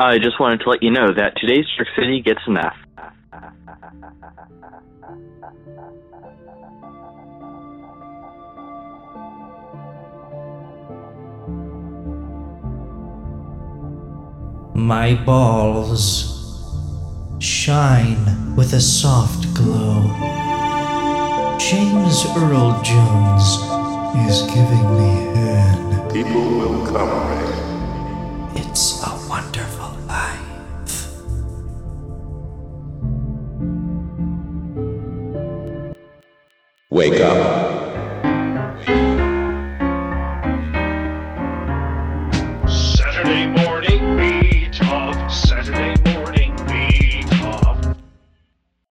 I just wanted to let you know that today's Trick City gets an F. My balls shine with a soft glow. James Earl Jones is giving me head. People will come, Ray. Wake up. Saturday morning.